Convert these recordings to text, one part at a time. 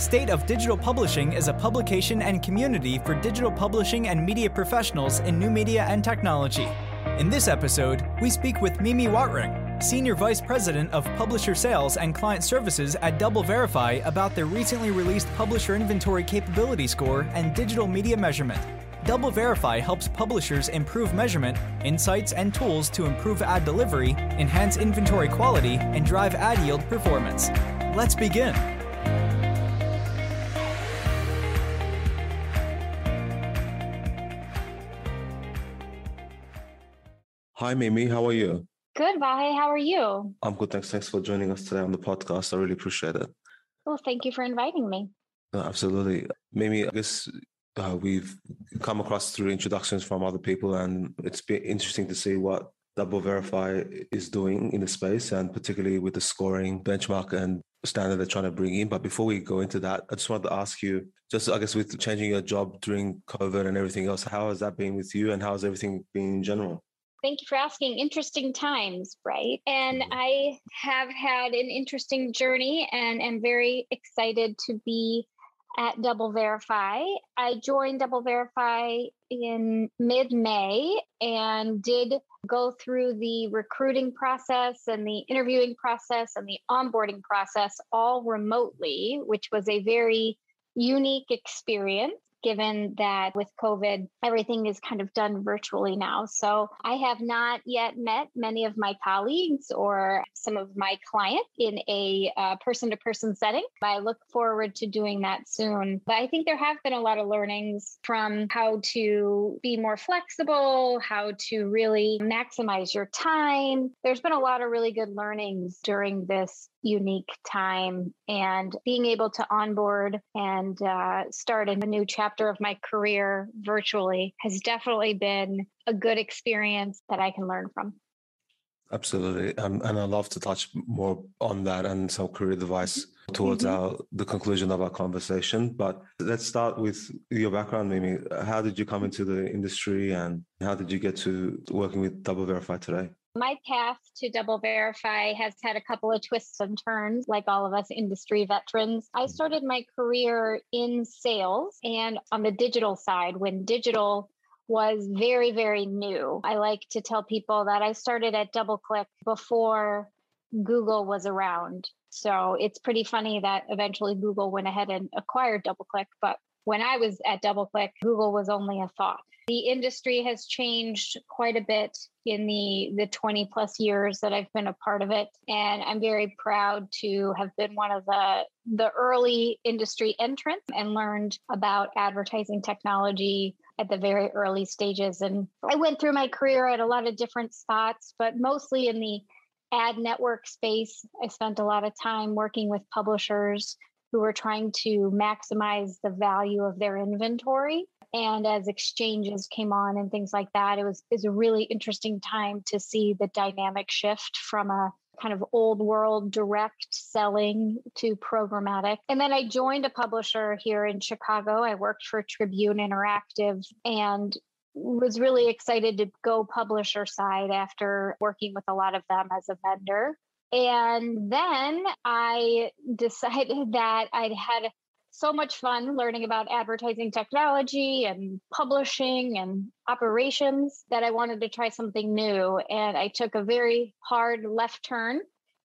State of Digital Publishing is a publication and community for digital publishing and media professionals in new media and technology. In this episode, we speak with Mimi Watring, Senior Vice President of Publisher Sales and Client Services at DoubleVerify, about their recently released Publisher Inventory Compatibility Score and digital media measurement. DoubleVerify helps publishers improve measurement, insights, and tools to improve ad delivery, enhance inventory quality, and drive ad yield performance. Let's begin. Hi, Mimi. How are you? Good, Vahe. How are you? I'm good. Thanks. Thanks for joining us today on the podcast. I really appreciate it. Well, thank you for inviting me. No, absolutely. Mimi, I guess uh, we've come across through introductions from other people, and it's been interesting to see what Double Verify is doing in the space, and particularly with the scoring benchmark and standard they're trying to bring in. But before we go into that, I just wanted to ask you, just I guess with changing your job during COVID and everything else, how has that been with you, and how has everything been in general? Thank you for asking. Interesting times, right? And mm-hmm. I have had an interesting journey and am very excited to be at Double Verify. I joined Double Verify in mid May and did go through the recruiting process and the interviewing process and the onboarding process all remotely, which was a very unique experience given that with COVID, everything is kind of done virtually now. So I have not yet met many of my colleagues or some of my clients in a person to person setting. I look forward to doing that soon. But I think there have been a lot of learnings from how to be more flexible, how to really maximize your time. There's been a lot of really good learnings during this unique time and being able to onboard and uh, start a new chapter of my career virtually has definitely been a good experience that I can learn from. Absolutely, um, and I'd love to touch more on that and some career advice towards mm-hmm. our the conclusion of our conversation. But let's start with your background, Mimi. How did you come into the industry, and how did you get to working with Double Verify today? My path to DoubleVerify has had a couple of twists and turns, like all of us industry veterans. I mm. started my career in sales and on the digital side when digital was very, very new. I like to tell people that I started at DoubleClick before Google was around. So it's pretty funny that eventually Google went ahead and acquired DoubleClick, but when I was at DoubleClick, Google was only a thought. The industry has changed quite a bit in the the 20 plus years that I've been a part of it. And I'm very proud to have been one of the the early industry entrants and learned about advertising technology at the very early stages. And I went through my career at a lot of different spots but mostly in the ad network space. I spent a lot of time working with publishers who were trying to maximize the value of their inventory. And as exchanges came on and things like that, it was, was a really interesting time to see the dynamic shift from a kind of old world direct selling to programmatic. And then I joined a publisher here in Chicago. I worked for Tribune Interactive and was really excited to go publisher side after working with a lot of them as a vendor. And then I decided that I'd had so much fun learning about advertising technology and publishing and operations that I wanted to try something new. And I took a very hard left turn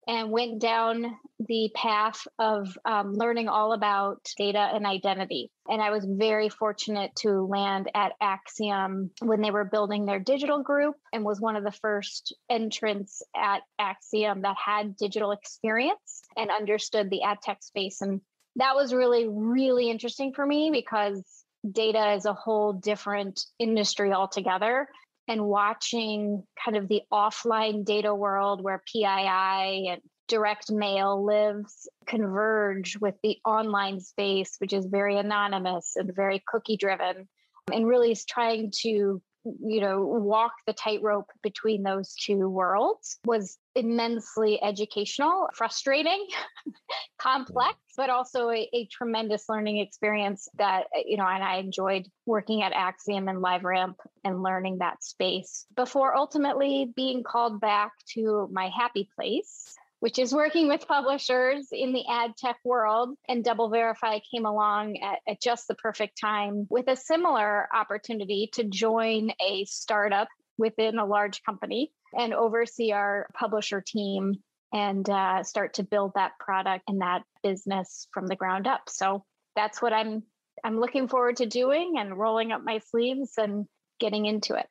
and went down the path of um, learning all about data and identity. And I was very fortunate to land at Acxiom when they were building their digital group and was one of the first entrants at Acxiom that had digital experience and understood the ad tech space. And that was really, really interesting for me because data is a whole different industry altogether. And watching kind of the offline data world where PII and direct mail lives converge with the online space, which is very anonymous and very cookie driven, and really is trying to you know walk the tightrope between those two worlds was immensely educational frustrating complex but also a, a, tremendous learning experience that uh, you know and i enjoyed working at Acxiom and liveramp and learning that space before ultimately being called back to my happy place which is working with publishers in the ad tech world. And Double Verify came along at, at just the perfect time with a similar opportunity to join a startup within a large company and oversee our publisher team and uh, start to build that product and that business from the ground up. So that's what I'm I'm looking forward to doing and rolling up my sleeves and getting into it.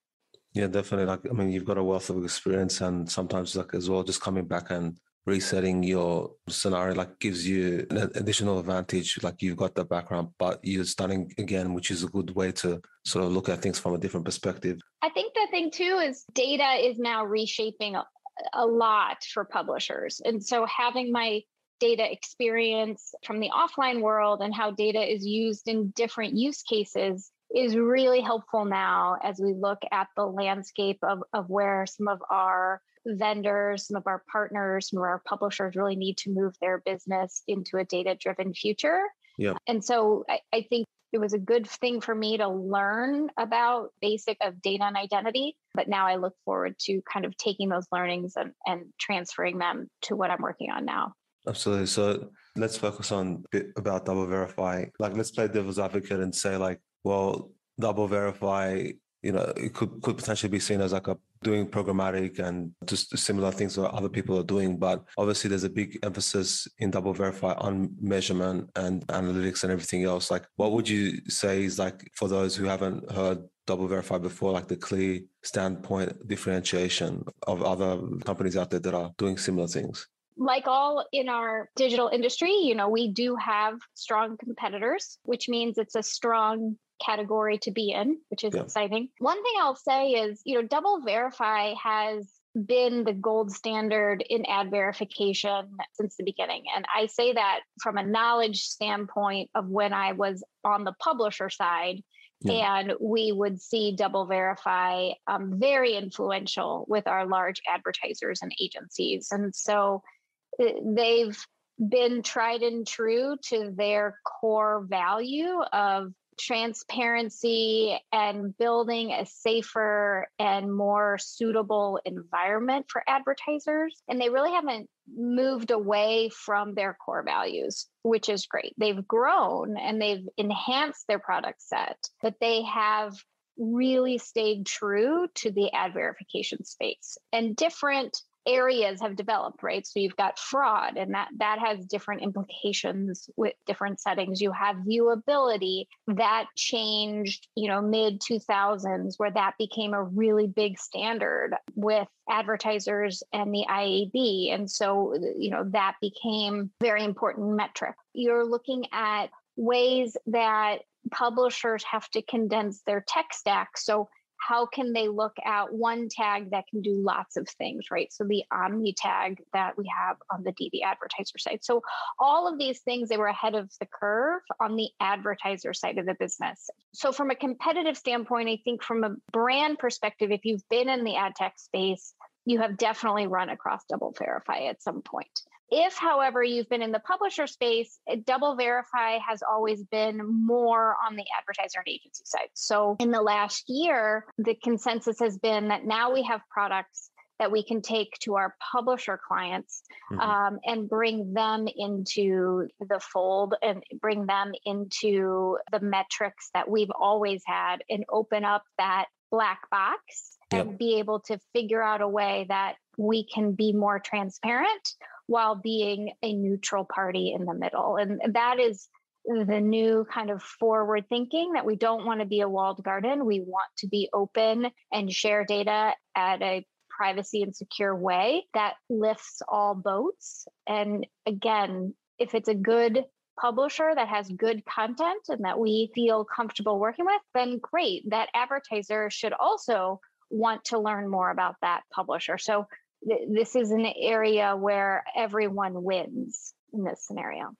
Yeah, definitely. Like, I mean, you've got a wealth of experience, and sometimes, like, as well, just coming back and resetting your scenario, like, gives you an additional advantage. Like, you've got the background, but you're starting again, which is a good way to sort of look at things from a different perspective. I think the thing too is data is now reshaping a, lot for publishers, and so having my data experience from the offline world and how data is used in different use cases is really helpful now as we look at the landscape of, of where some of our vendors, some of our partners, some of our publishers really need to move their business into a data driven future. Yeah. And so I, I think it was a good thing for me to learn about basic of data and identity but now i look forward to kind of taking those learnings and, and transferring them to what i'm working on now absolutely so let's focus on bit about double verify like let's play devil's advocate and say like well, double verify, you know, it could, could potentially be seen as like a doing programmatic and just similar things that other people are doing. But obviously there's a big emphasis in double verify on measurement and analytics and everything else. Like what would you say is like for those who haven't heard double verify before, like the clear standpoint differentiation of other companies out there that are doing similar things? like all in our digital industry, you know, we do have strong competitors, which means it's a strong category to be in, which is yeah. exciting. One thing I'll say is, you know, Double Verify has been the gold standard in ad verification since the beginning. And I say that from a knowledge standpoint of when I was on the publisher side. Yeah. And we would see Double Verify um, very influential with our large advertisers and agencies. And so uh, they've been tried and true to their core value of transparency and building a safer and more suitable environment for advertisers. And they really haven't moved away from their core values, which is great. They've grown and they've enhanced their product set, but they have really stayed true to the ad verification space and different areas have developed right? So you've got fraud and that that has different implications with different settings. You have viewability. That changed you know mid 2000s where that became a really big standard with advertisers and the IAB and so you know that became very important metric. You're looking at ways that publishers have to condense their tech stack. So how can they look at one tag that can do lots of things, right? So the Omni tag that we have on the DV advertiser side. So all of these things, they were ahead of the curve on the advertiser side of the business. So from a competitive standpoint, I think from a brand perspective, if you've been in the ad tech space, you have definitely run across double verify at some point. If, however, you've been in the publisher space, double verify has always been more on the advertiser and agency side. So in the last year, the consensus has been that now we have products that we can take to our publisher clients mm-hmm. um, and bring them into the fold and bring them into the metrics that we've always had and open up that black box yep. and be able to figure out a way that we can be more transparent while being a neutral party in the middle. And that is the new kind of forward thinking that we don't want to be a walled garden. We want to be open and share data at a privacy and secure way that lifts all boats. And again, if it's a good publisher that has good content and that we feel comfortable working with, then great. That advertiser should also want to learn more about that publisher. So this is an area where everyone wins in this scenario.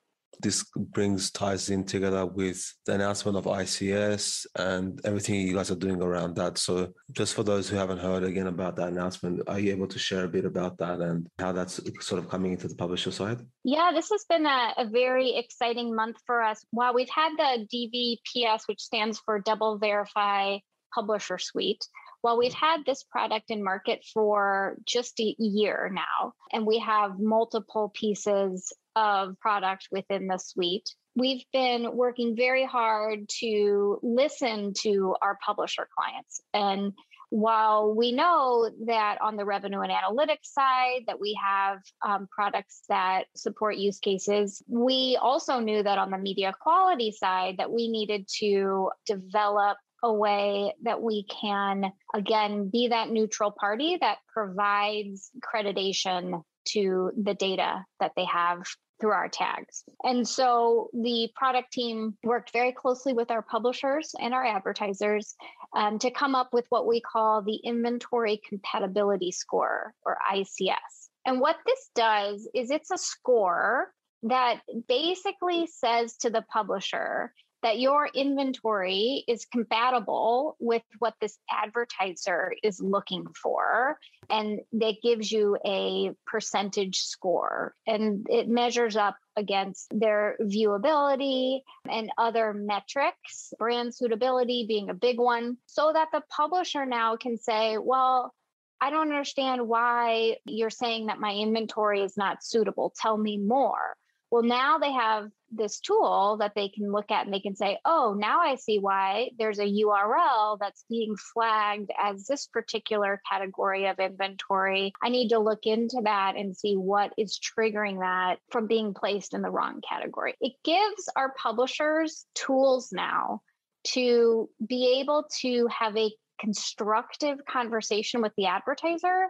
This brings ties in together with the announcement of ICS and everything you guys are doing around that. So, just for those who haven't heard again about that announcement, are you able to share a bit about that and how that's sort of coming into the publisher side? Yeah, this has been a, a very exciting month for us. While we've had the DVPS, which stands for Double Verify Publisher Suite, Well, we've had this product in market for just a year now, and we have multiple pieces of product within the suite. We've been working very hard to listen to our publisher clients and while we know that on the revenue and analytics side that we have um, products that support use cases we also knew that on the media quality side that we needed to develop a way that we can again be that neutral party that provides accreditation to the data that they have through our tags. And so the product team worked very closely with our publishers and our advertisers um, to come up with what we call the Inventory Compatibility Score or ICS. And what this does is it's a score that basically says to the publisher that your inventory is compatible with what this advertiser is looking for. And that gives you a percentage score. And it measures up against their viewability and other metrics, brand suitability being a big one, so that the publisher now can say, well, I don't understand why you're saying that my inventory is not suitable. Tell me more. Well, now they have this tool that they can look at and they can say, oh, now I see why there's a URL that's being flagged as this particular category of inventory. I need to look into that and see what is triggering that from being placed in the wrong category. It gives our publishers tools now to be able to have a constructive conversation with the advertiser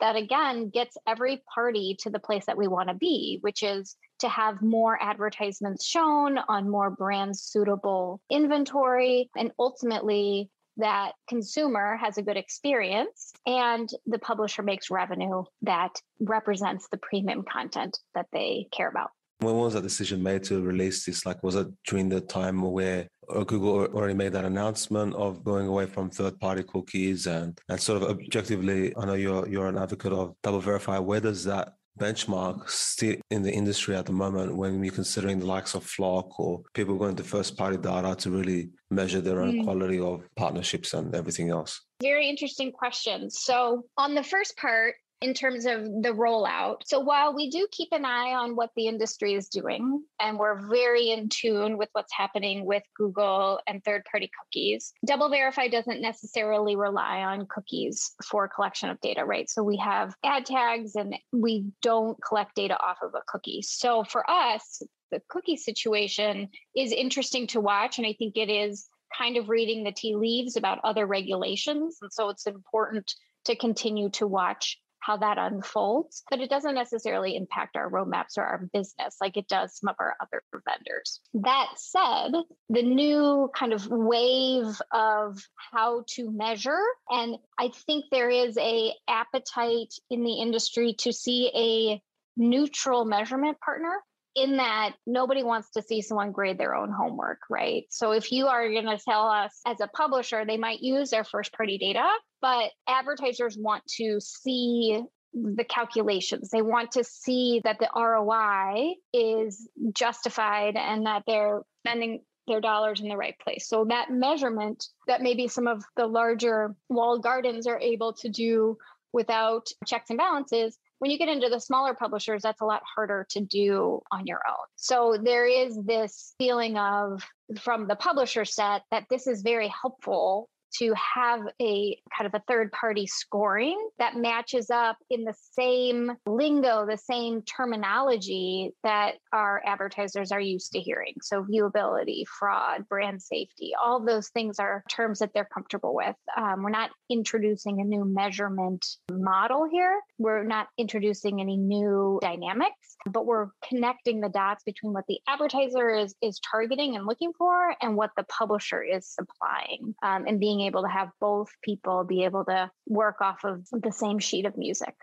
that again gets every party to the place that we want to be, which is to have more advertisements shown on more brand suitable inventory and ultimately that consumer has a good experience and the publisher makes revenue that represents the premium content that they care about. When was that decision made to release this? Like, was it during the time where uh, Google already made that announcement of going away from third-party cookies and and sort of objectively? I know you're you're an advocate of double verify. Where does that benchmark still in the industry at the moment when we're considering the likes of FLoC or people going to first-party data to really measure their own mm. quality of partnerships and everything else? Very interesting question. So on the first part, in terms of the rollout. So while we do keep an eye on what the industry is doing, and we're very in tune with what's happening with Google and third party cookies, DoubleVerify doesn't necessarily rely on cookies for collection of data, right? So we have ad tags and we don't collect data off of a cookie. So for us, the cookie situation is interesting to watch. And I think it is kind of reading the tea leaves about other regulations. And so it's important to continue to watch how that unfolds, but it doesn't necessarily impact our roadmaps or our business like it does some of our other vendors. That said, the new kind of wave of how to measure, and I think there is a appetite in the industry to see a neutral measurement partner in that nobody wants to see someone grade their own homework, right? So if you are going to tell us as a publisher, they might use their first party data, but advertisers want to see the calculations. They want to see that the ROI is justified and that they're spending their dollars in the right place. So that measurement that maybe some of the larger walled gardens are able to do without checks and balances when you get into the smaller publishers, that's a lot harder to do on your own. So there is this feeling of from the publisher set that this is very helpful to have a kind of a third party scoring that matches up in the same lingo, the same terminology that our advertisers are used to hearing. So, viewability, fraud, brand safety, all those things are terms that they're comfortable with. Um, we're not introducing a new measurement model here, we're not introducing any new dynamics, but we're connecting the dots between what the advertiser is, is targeting and looking for and what the publisher is supplying um, and being able to have both people be able to work off of the same sheet of music.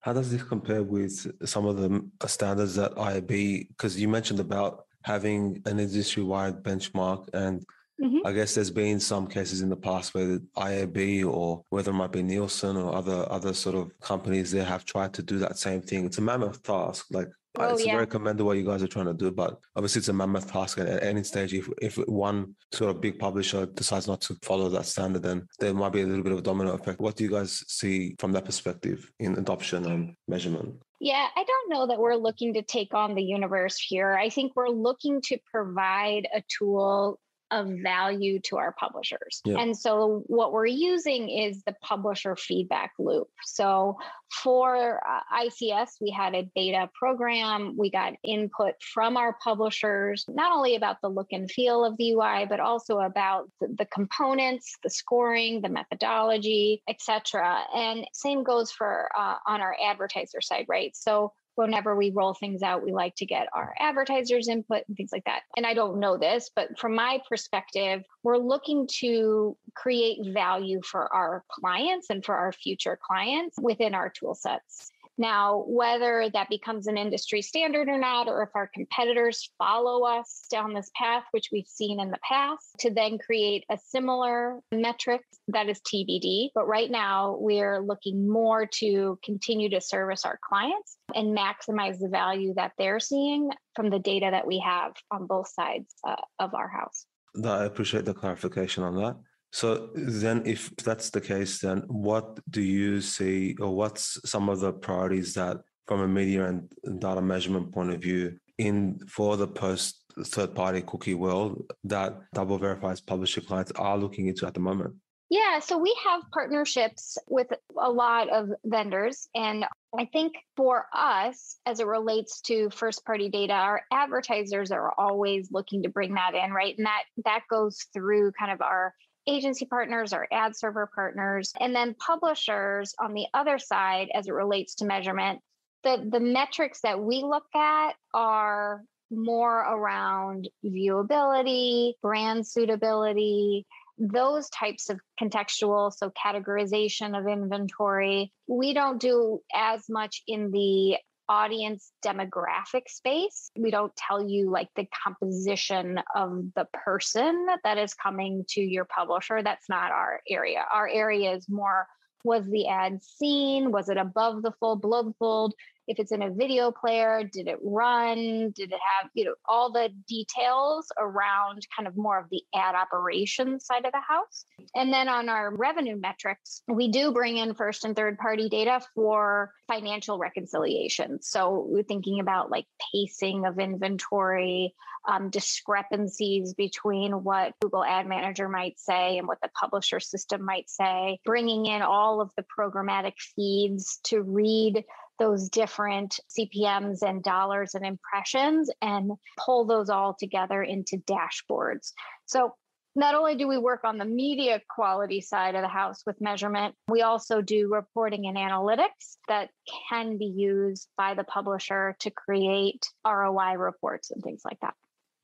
How does this compare with some of the standards that IAB? Because you mentioned about having an industry wide benchmark and Mm-hmm. I guess there's been some cases in the past where the IAB or whether it might be Nielsen or other other sort of companies they have tried to do that same thing. It's a mammoth task. Like Oh, it's yeah. very commendable what you guys are trying to do, but obviously it's a mammoth task. And at any stage, if if one sort of big publisher decides not to follow that standard, then there might be a little bit of a domino effect. What do you guys see from that perspective in adoption and measurement? Yeah, I don't know that we're looking to take on the universe here. I think we're looking to provide a tool of value to our publishers. Yeah. And so what we're using is the publisher feedback loop. So for uh, ICS, we had a beta program. We got input from our publishers, not only about the look and feel of the UI, but also about the, the components, the scoring, the methodology, etc. And same goes for uh, on our advertiser side, right? So whenever we roll things out, we like to get our advertisers' input and things like that. And I don't know this, but from my perspective, we're looking to create value for our clients and for our future clients within our tool sets. Now, whether that becomes an industry standard or not, or if our competitors follow us down this path, which we've seen in the past, to then create a similar metric, that is TBD. But right now, we're looking more to continue to service our clients and maximize the value that they're seeing from the data that we have on both sides uh, of our house. I appreciate the clarification on that. So then, if that's the case, then what do you see, or what's some of the priorities that, from a media and data measurement point of view, in for the post third party cookie world that Double Verify's publisher clients are looking into at the moment? Yeah, so we have partnerships with a lot of vendors. And I think for us, as it relates to first party data, our advertisers are always looking to bring that in, right? And that that goes through kind of our agency partners, or ad server partners, and then publishers on the other side as it relates to measurement. The, the metrics that we look at are more around viewability, brand suitability, those types of contextual, so categorization of inventory. We don't do as much in the audience demographic space. We don't tell you like the composition of the person that is coming to your publisher. That's not our area. Our area is more was the ad seen? Was it above the fold, below the fold? If it's in a video player, did it run? Did it have, you know, all the details around kind of more of the ad operations side of the house? And then on our revenue metrics, we do bring in first and third party data for financial reconciliation. So we're thinking about like pacing of inventory, um, discrepancies between what Google Ad Manager might say and what the publisher system might say, bringing in all of the programmatic feeds to read those different CPMs and dollars and impressions and pull those all together into dashboards. So not only do we work on the media quality side of the house with measurement, we also do reporting and analytics that can be used by the publisher to create ROI reports and things like that.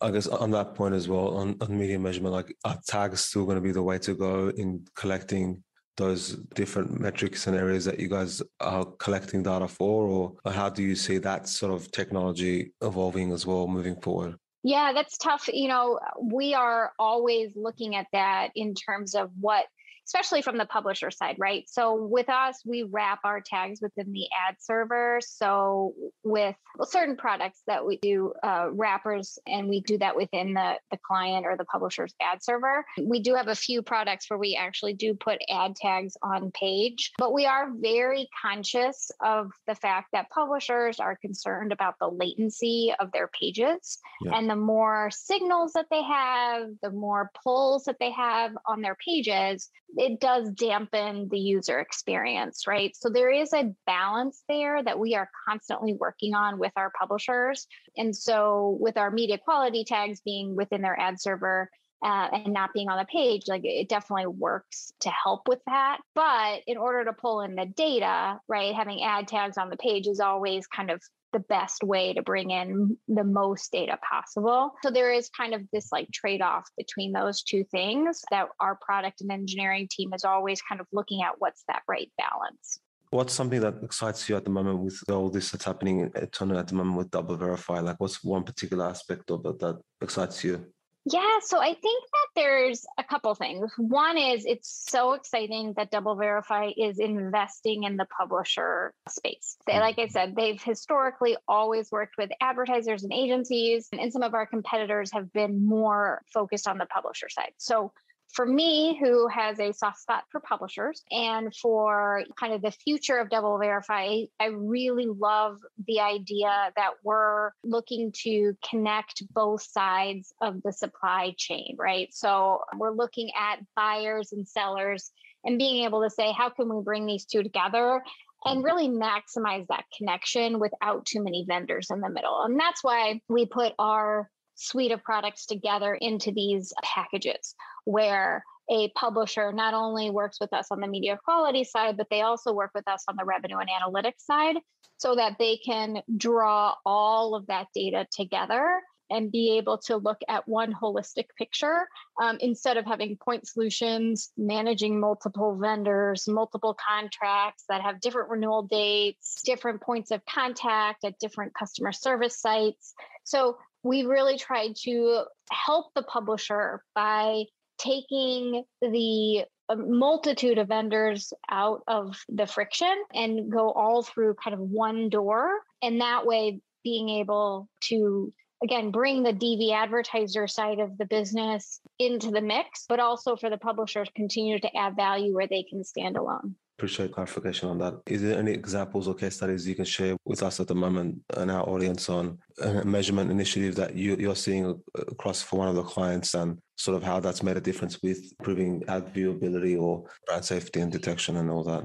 I guess on that point as well, on, on media measurement, like are tags still going to be the way to go in collecting those different metrics and areas that you guys are collecting data for, or how do you see that sort of technology evolving as well moving forward? Yeah, that's tough. You know, we are always looking at that in terms of what especially from the publisher side, right? So with us, we wrap our tags within the ad server. So with certain products that we do uh, wrappers, and we do that within the, the client or the publisher's ad server. We do have a few products where we actually do put ad tags on page, but we are very conscious of the fact that publishers are concerned about the latency of their pages. Yeah. And the more signals that they have, the more pulls that they have on their pages, it does dampen the user experience, right? So there is a balance there that we are constantly working on with our publishers. And so with our media quality tags being within their ad server, uh, and not being on the page, like it definitely works to help with that. But in order to pull in the data, right, having ad tags on the page is always kind of the best way to bring in the most data possible. So there is kind of this like trade off between those two things that our product and engineering team is always kind of looking at what's that right balance. What's something that excites you at the moment with all this that's happening at Tono at the moment with Double Verify? Like, what's one particular aspect of it that excites you? Yeah, so I think that there's a couple things. One is it's so exciting that Double Verify is investing in the publisher space. They, like I mm-hmm. said, they've historically always worked with advertisers and agencies, and some of our competitors have been more focused on the publisher side. So for me, who has a soft spot for publishers and for kind of the future of Double Verify, I really love the idea that we're looking to connect both sides of the supply chain, right? So we're looking at buyers and sellers and being able to say, how can we bring these two together and mm-hmm. really maximize that connection without too many vendors in the middle. And that's why we put our suite of products together into these packages where a publisher not only works with us on the media quality side, but they also work with us on the revenue and analytics side so that they can draw all of that data together and be able to look at one holistic picture um, instead of having point solutions, managing multiple vendors, multiple contracts that have different renewal dates, different points of contact at different customer service sites. So we really tried to help the publisher by taking the uh, multitude of vendors out of the friction and go all through kind of one door. And that way, being able to again bring the DV advertiser side of the business into the mix, but also for the publishers continue to add value where they can stand alone. Appreciate clarification on that. Is there any examples or case studies you can share with us at the moment and our audience on a measurement initiative that you, you're seeing across for one of the clients and sort of how that's made a difference with improving ad viewability or brand safety and detection and all that?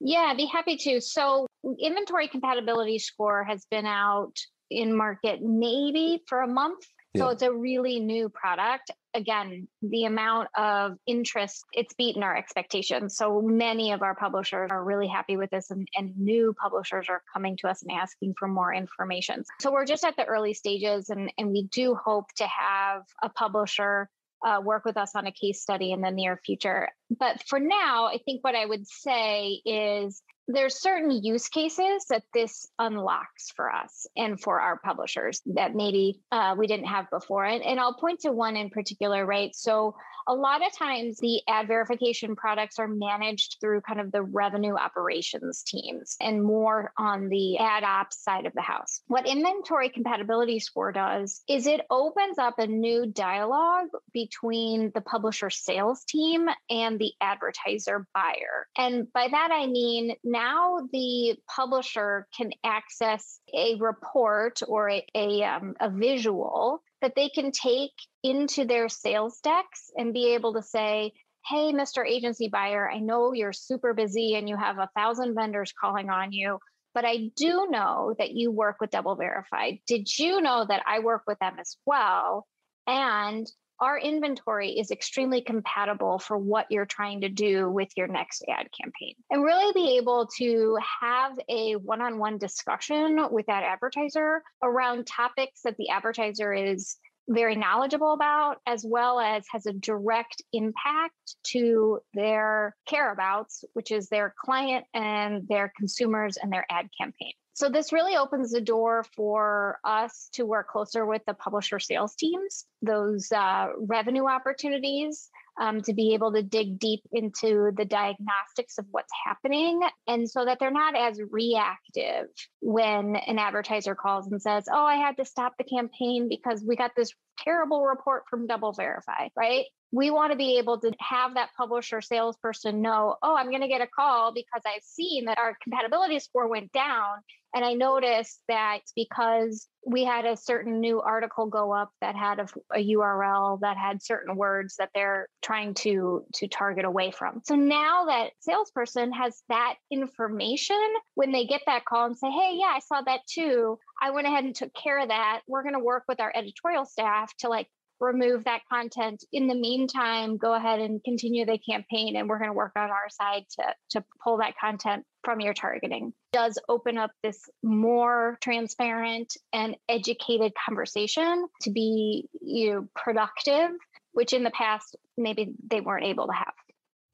Yeah, be happy to. So, inventory compatibility score has been out in market maybe for a month so it's a really new product. Again, the amount of interest, it's beaten our expectations. So many of our publishers are really happy with this, and, and new publishers are coming to us and asking for more information. So we're just at the early stages, and, and we do hope to have a publisher uh, work with us on a case study in the near future. But for now, I think what I would say is there's certain use cases that this unlocks for us and for our publishers that maybe uh, we didn't have before. And, and I'll point to one in particular, right? So a lot of times the ad verification products are managed through kind of the revenue operations teams and more on the ad ops side of the house. What inventory compatibility score does is it opens up a new dialogue between the publisher sales team and the advertiser buyer. And by that, I mean now the publisher can access a report or a, a, um, a visual that they can take into their sales decks and be able to say, Hey, Mr. Agency Buyer, I know you're super busy and you have a thousand vendors calling on you, but I do know that you work with Double Verified. Did you know that I work with them as well? And our inventory is extremely compatible for what you're trying to do with your next ad campaign. And really be able to have a one-on-one discussion with that advertiser around topics that the advertiser is very knowledgeable about as well as has a direct impact to their care abouts which is their client and their consumers and their ad campaign. So this really opens the door for us to work closer with the publisher sales teams, those uh, revenue opportunities, um, to be able to dig deep into the diagnostics of what's happening, and so that they're not as reactive when an advertiser calls and says, "Oh, I had to stop the campaign because we got this terrible report from Double Verify." Right? We want to be able to have that publisher salesperson know, oh, I'm going to get a call because I've seen that our compatibility score went down. And I noticed that because we had a certain new article go up that had a, a, URL that had certain words that they're trying to to target away from. So now that salesperson has that information when they get that call and say, "Hey, yeah, I saw that too. I went ahead and took care of that. We're going to work with our editorial staff to like remove that content. In the meantime, go ahead and continue the campaign, and we're going to work on our side to, to pull that content from your targeting. It does open up this more transparent and educated conversation to be you know, productive, which in the past maybe they weren't able to have.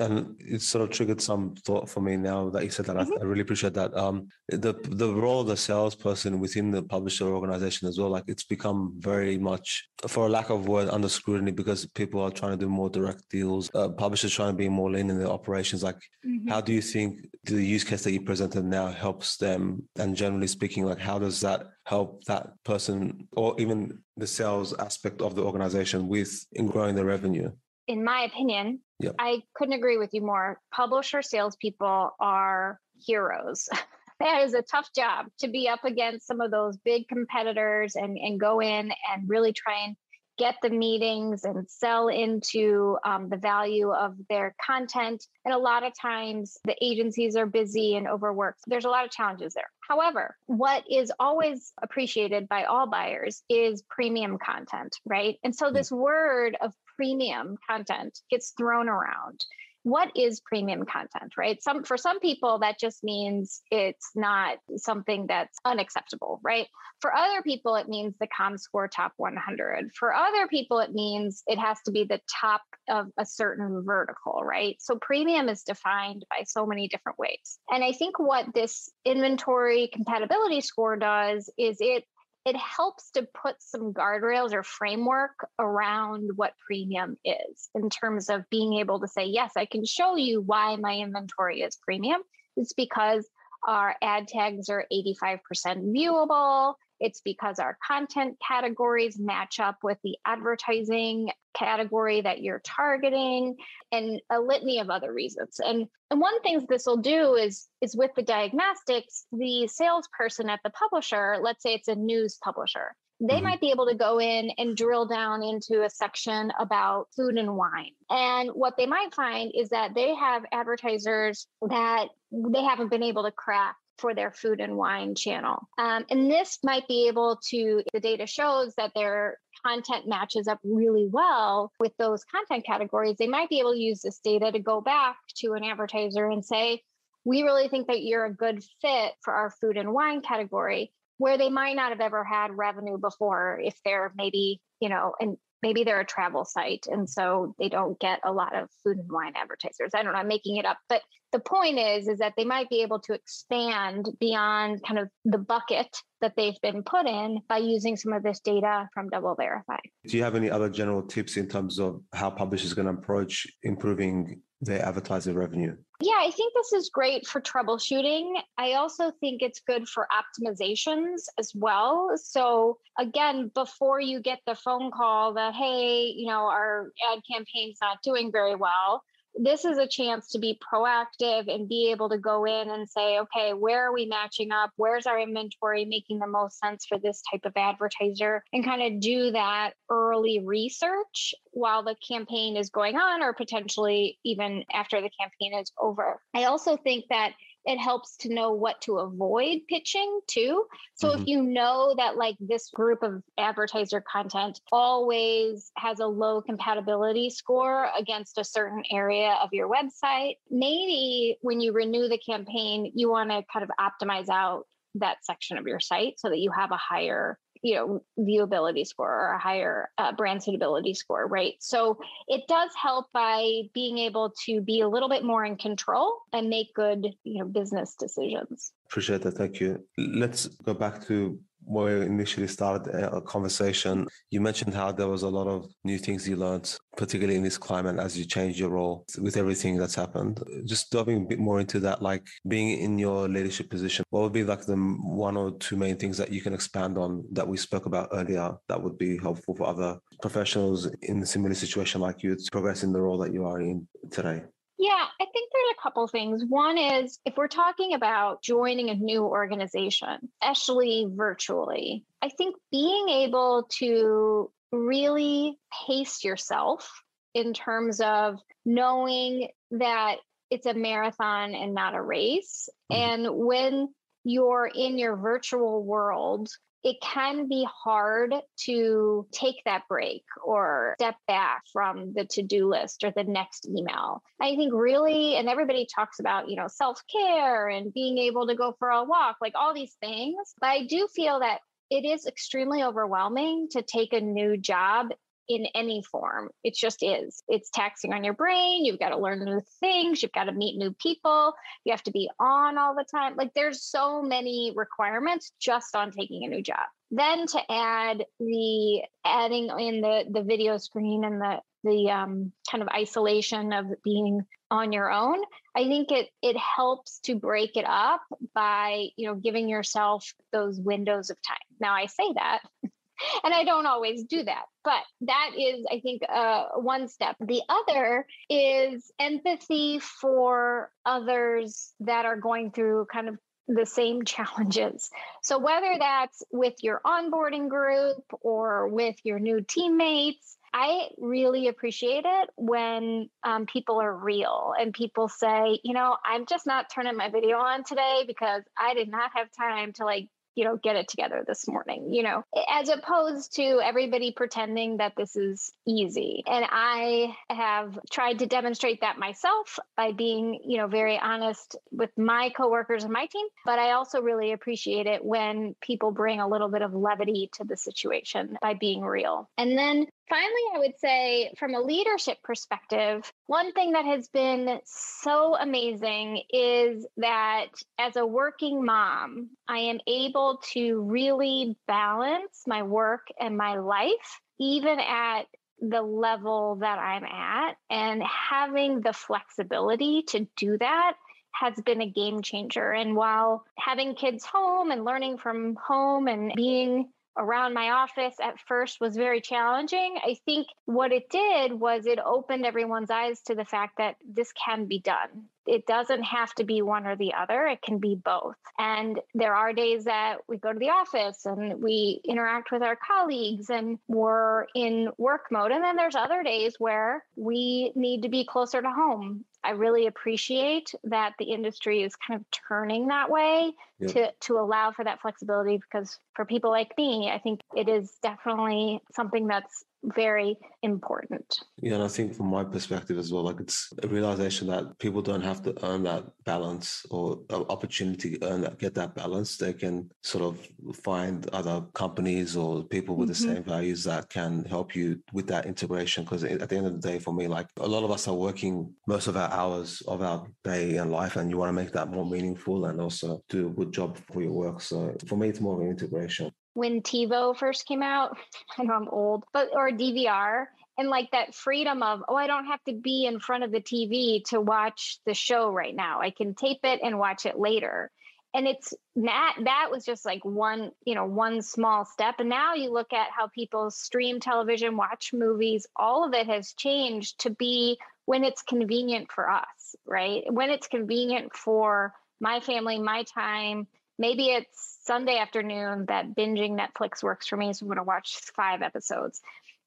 And it sort of triggered some thought for me now that you said that. Mm-hmm. I, I, really appreciate that. Um, the the role of the salesperson within the publisher organization as well, like it's become very much, for a lack of word, under scrutiny because people are trying to do more direct deals. Uh, publishers trying to be more lean in their operations. Like, mm-hmm. how do you think the use case that you presented now helps them? And generally speaking, like, how does that help that person or even the sales aspect of the organization with in growing the revenue? In my opinion, yep. I couldn't agree with you more. Publisher salespeople are heroes. that is a tough job to be up against some of those big competitors and, and go in and really try and get the meetings and sell into um, the value of their content. And a lot of times the agencies are busy and overworked. There's a lot of challenges there. However, what is always appreciated by all buyers is premium content, right? And so hmm. this word of premium content gets thrown around. What is premium content right? Some for some people that just means it's not something that's unacceptable right? For other people it means the comscore top 100 for other people it means it has to be the top of a certain vertical right? So premium is defined by so many different ways. And i think what this inventory compatibility score does is it it helps to put some guardrails or framework around what premium is in terms of being able to say, yes, I can show you why my inventory is premium. It's because our ad tags are 85% viewable. It's because our content categories match up with the advertising category that you're targeting and a litany of other reasons. And and one thing this will do is is with the diagnostics, the salesperson at the publisher, let's say it's a news publisher, they mm-hmm. might be able to go in and drill down into a section about food and wine. And what they might find is that they have advertisers that they haven't been able to crack for their food and wine channel. Um, and this might be able to, the data shows that their content matches up really well with those content categories. They might be able to use this data to go back to an advertiser and say, we really think that you're a good fit for our food and wine category where they might not have ever had revenue before if they're maybe you know and maybe they're a travel site and so they don't get a lot of food and wine advertisers. I don't know i'm making it up but the point is is that they might be able to expand beyond kind of the bucket that they've been put in by using some of this data from DoubleVerify do you have any other general tips in terms of how publishers are going to approach improving their advertiser revenue yeah, I think this is great for troubleshooting. I also think it's good for optimizations as well. So, again, before you get the phone call that, hey, you know, our ad campaign's not doing very well, this is a chance to be proactive and be able to go in and say, okay, where are we matching up? Where's our inventory making the most sense for this type of advertiser? And kind of do that early research while the campaign is going on, or potentially even after the campaign is over. I also think that it helps to know what to avoid pitching too. So mm-hmm. if you know that like this group of advertiser content always has a low compatibility score against a certain area of your website, maybe when you renew the campaign, you want to kind of optimize out that section of your site so that you have a higher you know viewability score or a higher uh, brand suitability score right? So it does help by being able to be a little bit more in control and make good you know business decisions. Appreciate that. Thank you. Let's go back to where we initially started uh, a conversation, you mentioned how there was a lot of new things you learned, particularly in this climate as you changed your role with everything that's happened. Just diving a bit more into that, like being in your leadership position, what would be like the one or two main things that you can expand on that we spoke about earlier that would be helpful for other professionals in a similar situation like you to progress in the role that you are in today? Yeah, I think there's a couple things. One is if we're talking about joining a new organization, especially virtually, I think being able to really pace yourself in terms of knowing that it's a marathon and not a race. Mm-hmm. And when you're in your virtual world, it can be hard to take that break or step back from the to-do list or the next email. I think really and everybody talks about, you know, self-care and being able to go for a walk, like all these things. But I do feel that it is extremely overwhelming to take a new job in any form. It just is. It's taxing on your brain. You've got to learn new things. You've got to meet new people. You have to be on all the time. Like there's so many requirements just on taking a new job. Then to add the adding in the the video screen and the the um, kind of isolation of being on your own i think it it helps to break it up by you know giving yourself those windows of time now i say that and I don't always do that. But that is, I think, uh, one step. The other is empathy for others that are going through kind of the same challenges. So, whether that's with your onboarding group or with your new teammates, I really appreciate it when um, people are real and people say, you know, I'm just not turning my video on today because I did not have time to like you know, get it together this morning, you know, as opposed to everybody pretending that this is easy. And I have tried to demonstrate that myself by being, you know, very honest with my coworkers and my team. But I also really appreciate it when people bring a little bit of levity to the situation by being real. And then Finally, I would say from a leadership perspective, one thing that has been so amazing is that as a working mom, I am able to really balance my work and my life, even at the level that I'm at. And having the flexibility to do that has been a game changer. And while having kids home and learning from home and being around my office at first was very challenging. I think what it did was it opened everyone's eyes to the fact that this can be done. It doesn't have to be one or the other, it can be both. And there are days that we go to the office and we interact with our colleagues and we're in work mode. And then there's other days where we need to be closer to home I really appreciate that the industry is kind of turning that way yep. to to allow for that flexibility because for people like me, I think it is definitely something that's very important. Yeah, and I think from my perspective as well, like it's a realization that people don't have to earn that balance or opportunity to earn that, get that balance. They can sort of find other companies or people with mm-hmm. the same values that can help you with that integration. Because at the end of the day, for me, like a lot of us are working most of our hours of our day and life, and you want to make that more meaningful and also do a good job for your work. So for me, it's more of an integration when TiVo first came out. I know I'm old, but or DVR and like that freedom of oh I don't have to be in front of the TV to watch the show right now. I can tape it and watch it later. And it's that that was just like one, you know, one small step. And now you look at how people stream television, watch movies, all of it has changed to be when it's convenient for us, right? When it's convenient for my family, my time. Maybe it's Sunday afternoon that binging Netflix works for me. So I'm going to watch five episodes.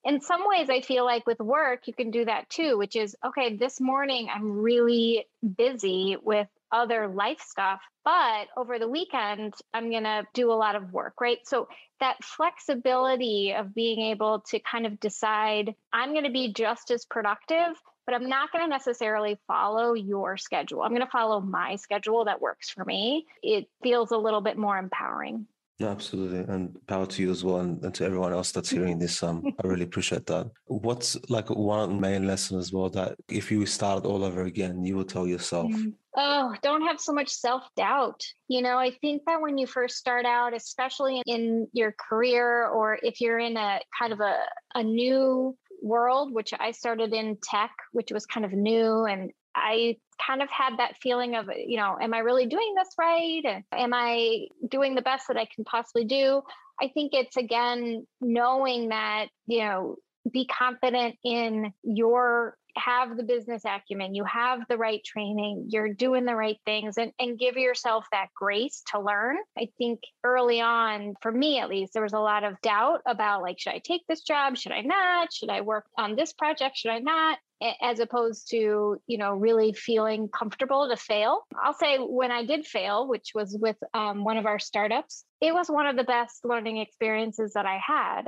In some ways, I feel like with work, you can do that too, which is okay, this morning I'm really busy with other life stuff, but over the weekend, I'm going to do a lot of work, right? So that flexibility of being able to kind of decide, I'm going to be just as productive, but I'm not going to necessarily follow your schedule. I'm going to follow my schedule that works for me. It feels a little bit more empowering. Absolutely. And power to you as well and, and to everyone else that's hearing this. Um, I really appreciate that. What's like one main lesson as well that if you started all over again, you will tell yourself? Mm. Oh, don't have so much self doubt. You know, I think that when you first start out, especially in your career or if you're in a kind of a, a new world, which I started in tech, which was kind of new. And I kind of had that feeling of, you know, am I really doing this right? Am I doing the best that I can possibly do? I think it's again knowing that, you know, be confident in your have the business acumen, you have the right training, you're doing the right things, and, and give yourself that grace to learn. I think early on, for me at least, there was a lot of doubt about like, should I take this job? Should I not? Should I work on this project? Should I not? as opposed to you know really feeling comfortable to fail i'll say when i did fail which was with um, one of our startups it was one of the best learning experiences that i had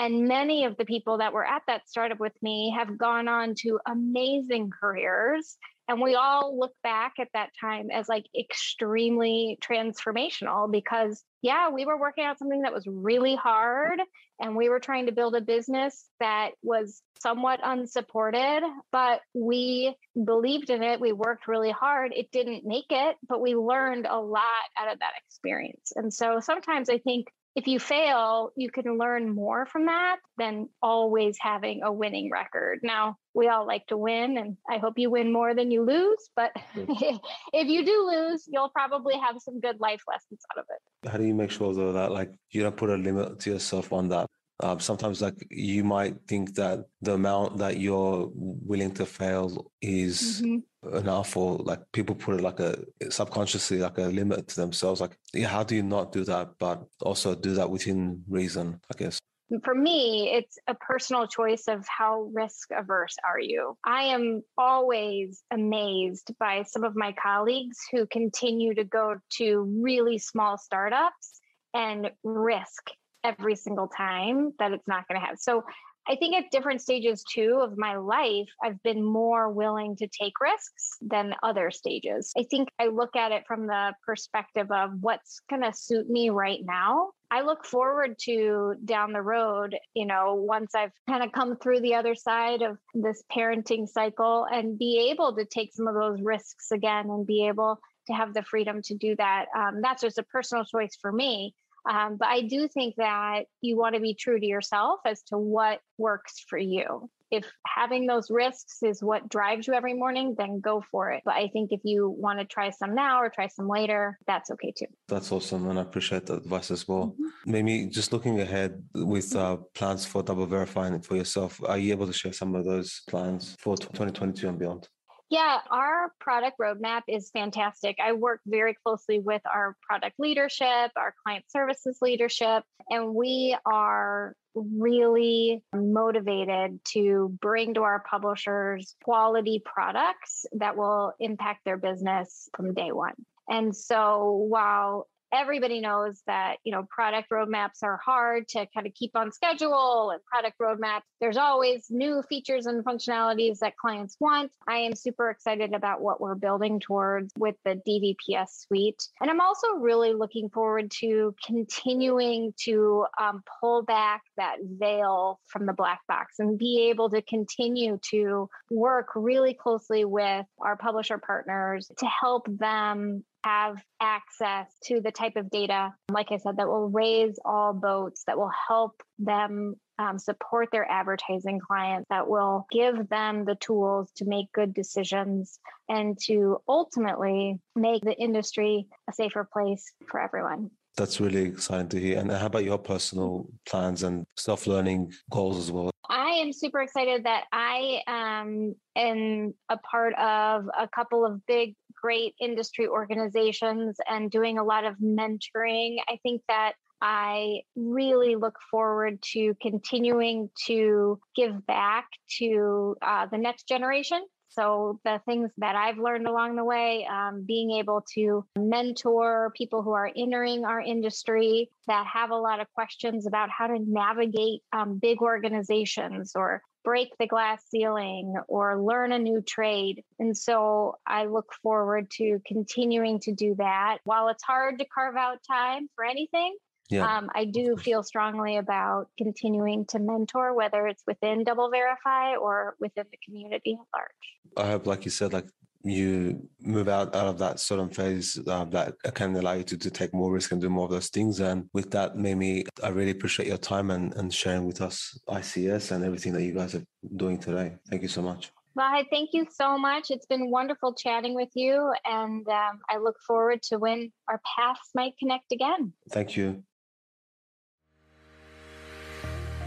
And many of the people that were at that startup with me have gone on to amazing careers. And we all look back at that time as like extremely transformational because, yeah, we were working out something that was really hard and we were trying to build a business that was somewhat unsupported, but we believed in it. We worked really hard. It didn't make it, but we learned a lot out of that experience. And so sometimes I think if you fail, you can learn more from that than always having a winning record. Now, we all like to win, and I hope you win more than you lose. But if you do lose, you'll probably have some good life lessons out of it. How do you make sure, though, that like you don't put a limit to yourself on that? Um, sometimes, like you might think that the amount that you're willing to fail is mm-hmm. enough, or like people put it like a subconsciously like a limit to themselves. Like, yeah, how do you not do that, but also do that within reason? I guess for me, it's a personal choice of how risk averse are you. I am always amazed by some of my colleagues who continue to go to really small startups and risk every single time that it's not going to have. So I think at different stages too of my life, I've been more willing to take risks than other stages. I think I look at it from the perspective of what's going to suit me right now. I look forward to down the road, you know, once I've kind of come through the other side of this parenting cycle and be able to take some of those risks again and be able to have the freedom to do that. Um, that's just a personal choice for me. Um, but I do think that you want to be true to yourself as to what works for you. If having those risks is what drives you every morning, then go for it. But I think if you want to try some now or try some later, that's okay too. That's awesome. And I appreciate that advice as well. Mm-hmm. Maybe just looking ahead with uh, plans for double verifying for yourself, are you able to share some of those plans for 2022 and beyond? Yeah, our product roadmap is fantastic. I work very closely with our product leadership, our client services leadership, and we are really motivated to bring to our publishers quality products that will impact their business from day one. And so while everybody knows that you know product roadmaps are hard to kind of keep on schedule and product roadmaps there's always new features and functionalities that clients want. I am super excited about what we're building towards with the dvps suite and i'm also really looking forward to continuing to um, pull back that veil from the black box and be able to continue to work really closely with our publisher partners to help them have access to the type of data, like I said, that will raise all boats, that will help them um, support their advertising clients, that will give them the tools to make good decisions and to ultimately make the industry a safer place for everyone. That's really exciting to hear. And how about your personal plans and self learning goals as well? I am super excited that I um, am a part of a couple of big, great industry organizations and doing a lot of mentoring. I think that I really look forward to continuing to give back to uh, the next generation so, the things that I've learned along the way, um, being able to mentor people who are entering our industry that have a lot of questions about how to navigate um, big organizations or break the glass ceiling or learn a new trade. And so I look forward to continuing to do that. While it's hard to carve out time for anything, yeah. Um, I do feel strongly about continuing to mentor, whether it's within DoubleVerify or within the community at large. I hope, like you said, like you move out, out of that certain phase uh, that can allow you to, to take more risk and do more of those things. And with that, Mimi, I really appreciate your time and, and sharing with us ICS and everything that you guys are doing today. Thank you so much. Well, thank you so much. It's been wonderful chatting with you, and um, I look forward to when our paths might connect again. Thank you.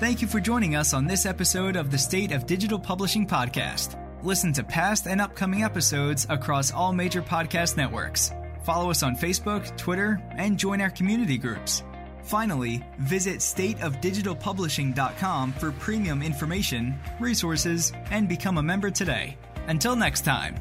Thank you for joining us on this episode of the State of Digital Publishing podcast. Listen to past and upcoming episodes across all major podcast networks. Follow us on Facebook, Twitter, and join our community groups. Finally, visit stateofdigitalpublishing.com for premium information, resources, and become a member today. Until next time.